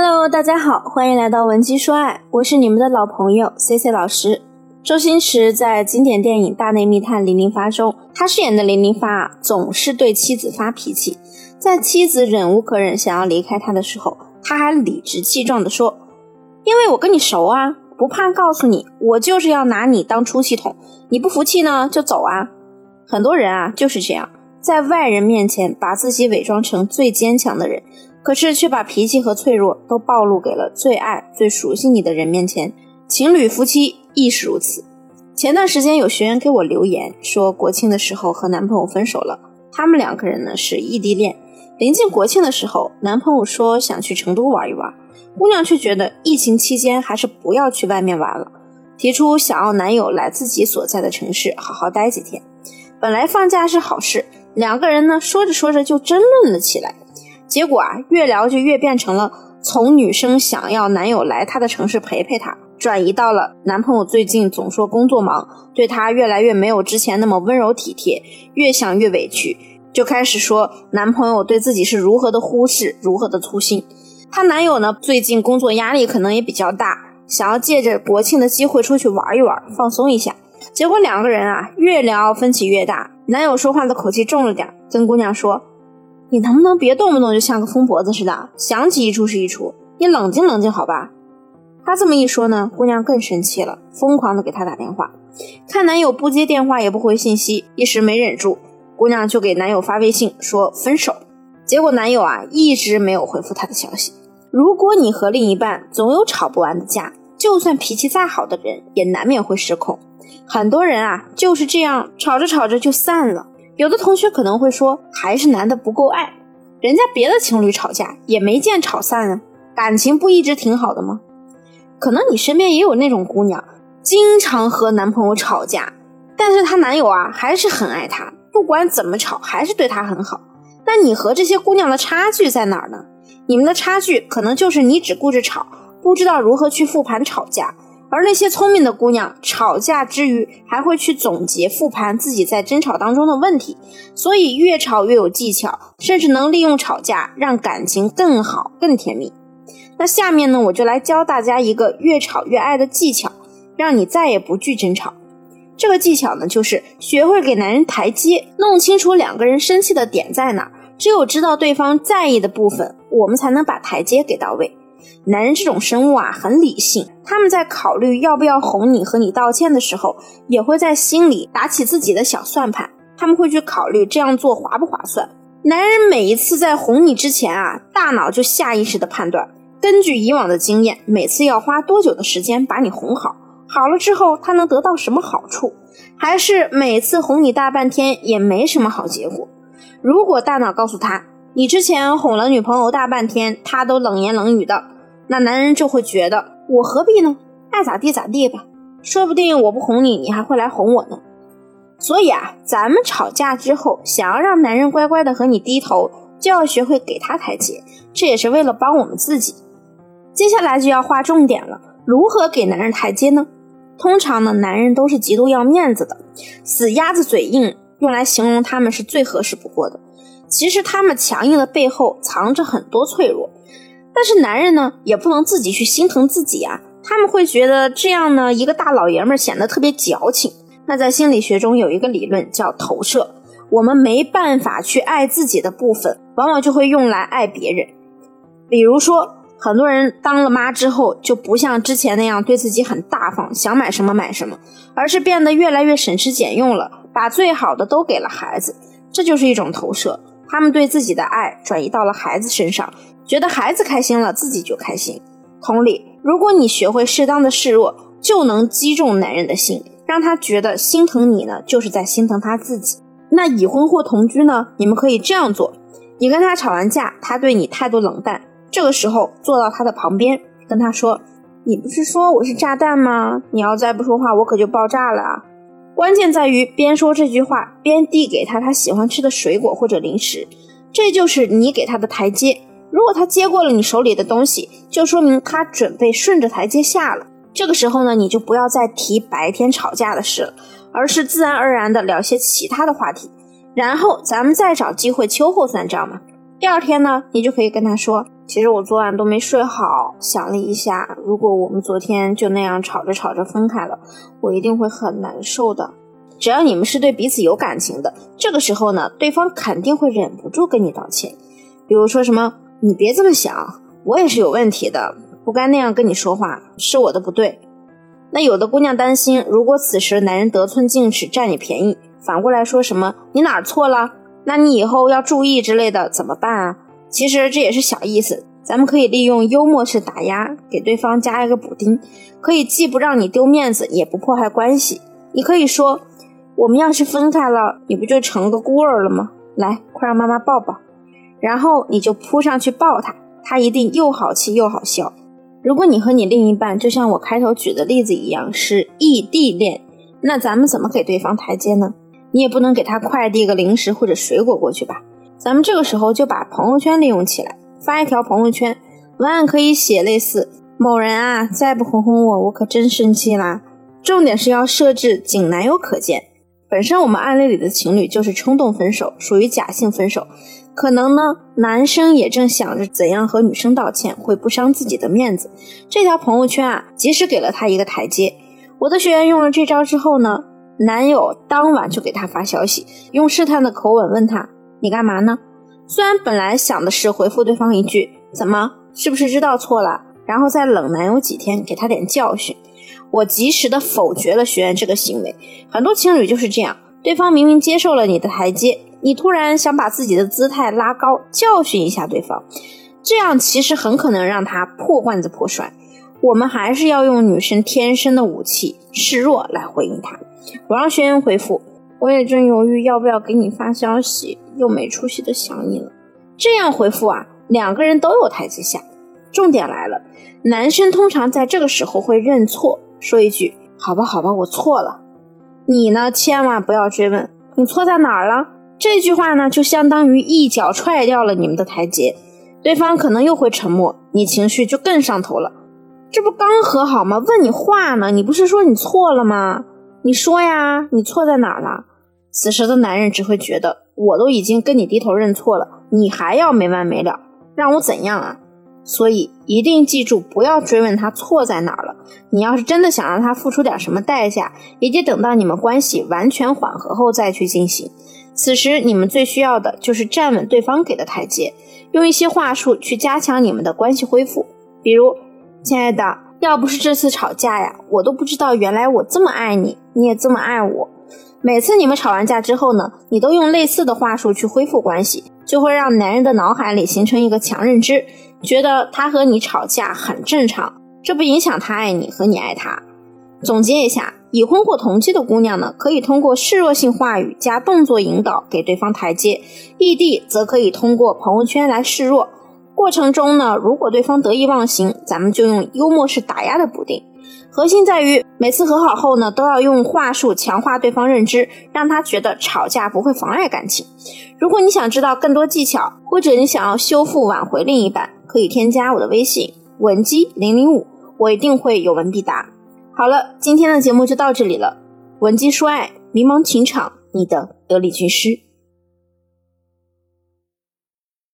Hello，大家好，欢迎来到文姬说爱，我是你们的老朋友 C C 老师。周星驰在经典电影《大内密探零零发》中，他饰演的零零发啊，总是对妻子发脾气。在妻子忍无可忍想要离开他的时候，他还理直气壮地说：“因为我跟你熟啊，不怕告诉你，我就是要拿你当出气筒。你不服气呢，就走啊。”很多人啊就是这样，在外人面前把自己伪装成最坚强的人。可是却把脾气和脆弱都暴露给了最爱、最熟悉你的人面前。情侣夫妻亦是如此。前段时间有学员给我留言说，国庆的时候和男朋友分手了。他们两个人呢是异地恋。临近国庆的时候，男朋友说想去成都玩一玩，姑娘却觉得疫情期间还是不要去外面玩了，提出想要男友来自己所在的城市好好待几天。本来放假是好事，两个人呢说着说着就争论了起来。结果啊，越聊就越变成了从女生想要男友来她的城市陪陪她，转移到了男朋友最近总说工作忙，对她越来越没有之前那么温柔体贴，越想越委屈，就开始说男朋友对自己是如何的忽视，如何的粗心。她男友呢，最近工作压力可能也比较大，想要借着国庆的机会出去玩一玩，放松一下。结果两个人啊，越聊分歧越大，男友说话的口气重了点，跟姑娘说。你能不能别动不动就像个疯婆子似的，想起一出是一出？你冷静冷静好吧。他这么一说呢，姑娘更生气了，疯狂的给他打电话，看男友不接电话也不回信息，一时没忍住，姑娘就给男友发微信说分手。结果男友啊一直没有回复她的消息。如果你和另一半总有吵不完的架，就算脾气再好的人也难免会失控。很多人啊就是这样吵着吵着就散了。有的同学可能会说，还是男的不够爱，人家别的情侣吵架也没见吵散啊，感情不一直挺好的吗？可能你身边也有那种姑娘，经常和男朋友吵架，但是她男友啊还是很爱她，不管怎么吵还是对她很好。那你和这些姑娘的差距在哪儿呢？你们的差距可能就是你只顾着吵，不知道如何去复盘吵架。而那些聪明的姑娘，吵架之余还会去总结复盘自己在争吵当中的问题，所以越吵越有技巧，甚至能利用吵架让感情更好、更甜蜜。那下面呢，我就来教大家一个越吵越爱的技巧，让你再也不惧争吵。这个技巧呢，就是学会给男人台阶，弄清楚两个人生气的点在哪。只有知道对方在意的部分，我们才能把台阶给到位。男人这种生物啊，很理性。他们在考虑要不要哄你和你道歉的时候，也会在心里打起自己的小算盘。他们会去考虑这样做划不划算。男人每一次在哄你之前啊，大脑就下意识的判断，根据以往的经验，每次要花多久的时间把你哄好。好了之后，他能得到什么好处？还是每次哄你大半天也没什么好结果？如果大脑告诉他，你之前哄了女朋友大半天，她都冷言冷语的，那男人就会觉得我何必呢？爱咋地咋地吧，说不定我不哄你，你还会来哄我呢。所以啊，咱们吵架之后，想要让男人乖乖的和你低头，就要学会给他台阶，这也是为了帮我们自己。接下来就要划重点了，如何给男人台阶呢？通常呢，男人都是极度要面子的，死鸭子嘴硬，用来形容他们是最合适不过的。其实他们强硬的背后藏着很多脆弱，但是男人呢也不能自己去心疼自己啊，他们会觉得这样呢一个大老爷们显得特别矫情。那在心理学中有一个理论叫投射，我们没办法去爱自己的部分，往往就会用来爱别人。比如说，很多人当了妈之后就不像之前那样对自己很大方，想买什么买什么，而是变得越来越省吃俭用了，把最好的都给了孩子，这就是一种投射。他们对自己的爱转移到了孩子身上，觉得孩子开心了，自己就开心。同理，如果你学会适当的示弱，就能击中男人的心，让他觉得心疼你呢，就是在心疼他自己。那已婚或同居呢？你们可以这样做：你跟他吵完架，他对你态度冷淡，这个时候坐到他的旁边，跟他说：“你不是说我是炸弹吗？你要再不说话，我可就爆炸了啊！”关键在于边说这句话边递给他他喜欢吃的水果或者零食，这就是你给他的台阶。如果他接过了你手里的东西，就说明他准备顺着台阶下了。这个时候呢，你就不要再提白天吵架的事了，而是自然而然的聊些其他的话题，然后咱们再找机会秋后算账嘛。第二天呢，你就可以跟他说：“其实我昨晚都没睡好，想了一下，如果我们昨天就那样吵着吵着分开了，我一定会很难受的。只要你们是对彼此有感情的，这个时候呢，对方肯定会忍不住跟你道歉。比如说什么，你别这么想，我也是有问题的，不该那样跟你说话，是我的不对。那有的姑娘担心，如果此时男人得寸进尺占你便宜，反过来说什么你哪儿错了，那你以后要注意之类的，怎么办啊？其实这也是小意思，咱们可以利用幽默式打压，给对方加一个补丁，可以既不让你丢面子，也不破坏关系。你可以说，我们要是分开了，你不就成个孤儿了吗？来，快让妈妈抱抱。然后你就扑上去抱他，他一定又好气又好笑。如果你和你另一半就像我开头举的例子一样是异地恋，那咱们怎么给对方台阶呢？你也不能给他快递个零食或者水果过去吧？咱们这个时候就把朋友圈利用起来，发一条朋友圈，文案可以写类似“某人啊，再不哄哄我，我可真生气啦”。重点是要设置仅男友可见。本身我们案例里的情侣就是冲动分手，属于假性分手，可能呢男生也正想着怎样和女生道歉会不伤自己的面子。这条朋友圈啊，及时给了他一个台阶。我的学员用了这招之后呢，男友当晚就给他发消息，用试探的口吻问他。你干嘛呢？虽然本来想的是回复对方一句“怎么，是不是知道错了”，然后再冷男友几天，给他点教训。我及时的否决了学员这个行为。很多情侣就是这样，对方明明接受了你的台阶，你突然想把自己的姿态拉高，教训一下对方，这样其实很可能让他破罐子破摔。我们还是要用女生天生的武器示弱来回应他。我让学员回复。我也正犹豫要不要给你发消息，又没出息的想你了。这样回复啊，两个人都有台阶下。重点来了，男生通常在这个时候会认错，说一句“好吧，好吧，我错了”。你呢，千万不要追问你错在哪儿了。这句话呢，就相当于一脚踹掉了你们的台阶，对方可能又会沉默，你情绪就更上头了。这不刚和好吗？问你话呢，你不是说你错了吗？你说呀，你错在哪儿了？此时的男人只会觉得，我都已经跟你低头认错了，你还要没完没了，让我怎样啊？所以一定记住，不要追问他错在哪儿了。你要是真的想让他付出点什么代价，也得等到你们关系完全缓和后再去进行。此时你们最需要的就是站稳对方给的台阶，用一些话术去加强你们的关系恢复。比如，亲爱的。要不是这次吵架呀，我都不知道原来我这么爱你，你也这么爱我。每次你们吵完架之后呢，你都用类似的话术去恢复关系，就会让男人的脑海里形成一个强认知，觉得他和你吵架很正常，这不影响他爱你和你爱他。总结一下，已婚或同居的姑娘呢，可以通过示弱性话语加动作引导给对方台阶；异地则可以通过朋友圈来示弱。过程中呢，如果对方得意忘形，咱们就用幽默式打压的补丁。核心在于每次和好后呢，都要用话术强化对方认知，让他觉得吵架不会妨碍感情。如果你想知道更多技巧，或者你想要修复挽回另一半，可以添加我的微信文姬零零五，我一定会有问必答。好了，今天的节目就到这里了。文姬说爱，迷茫情场，你的得力军师。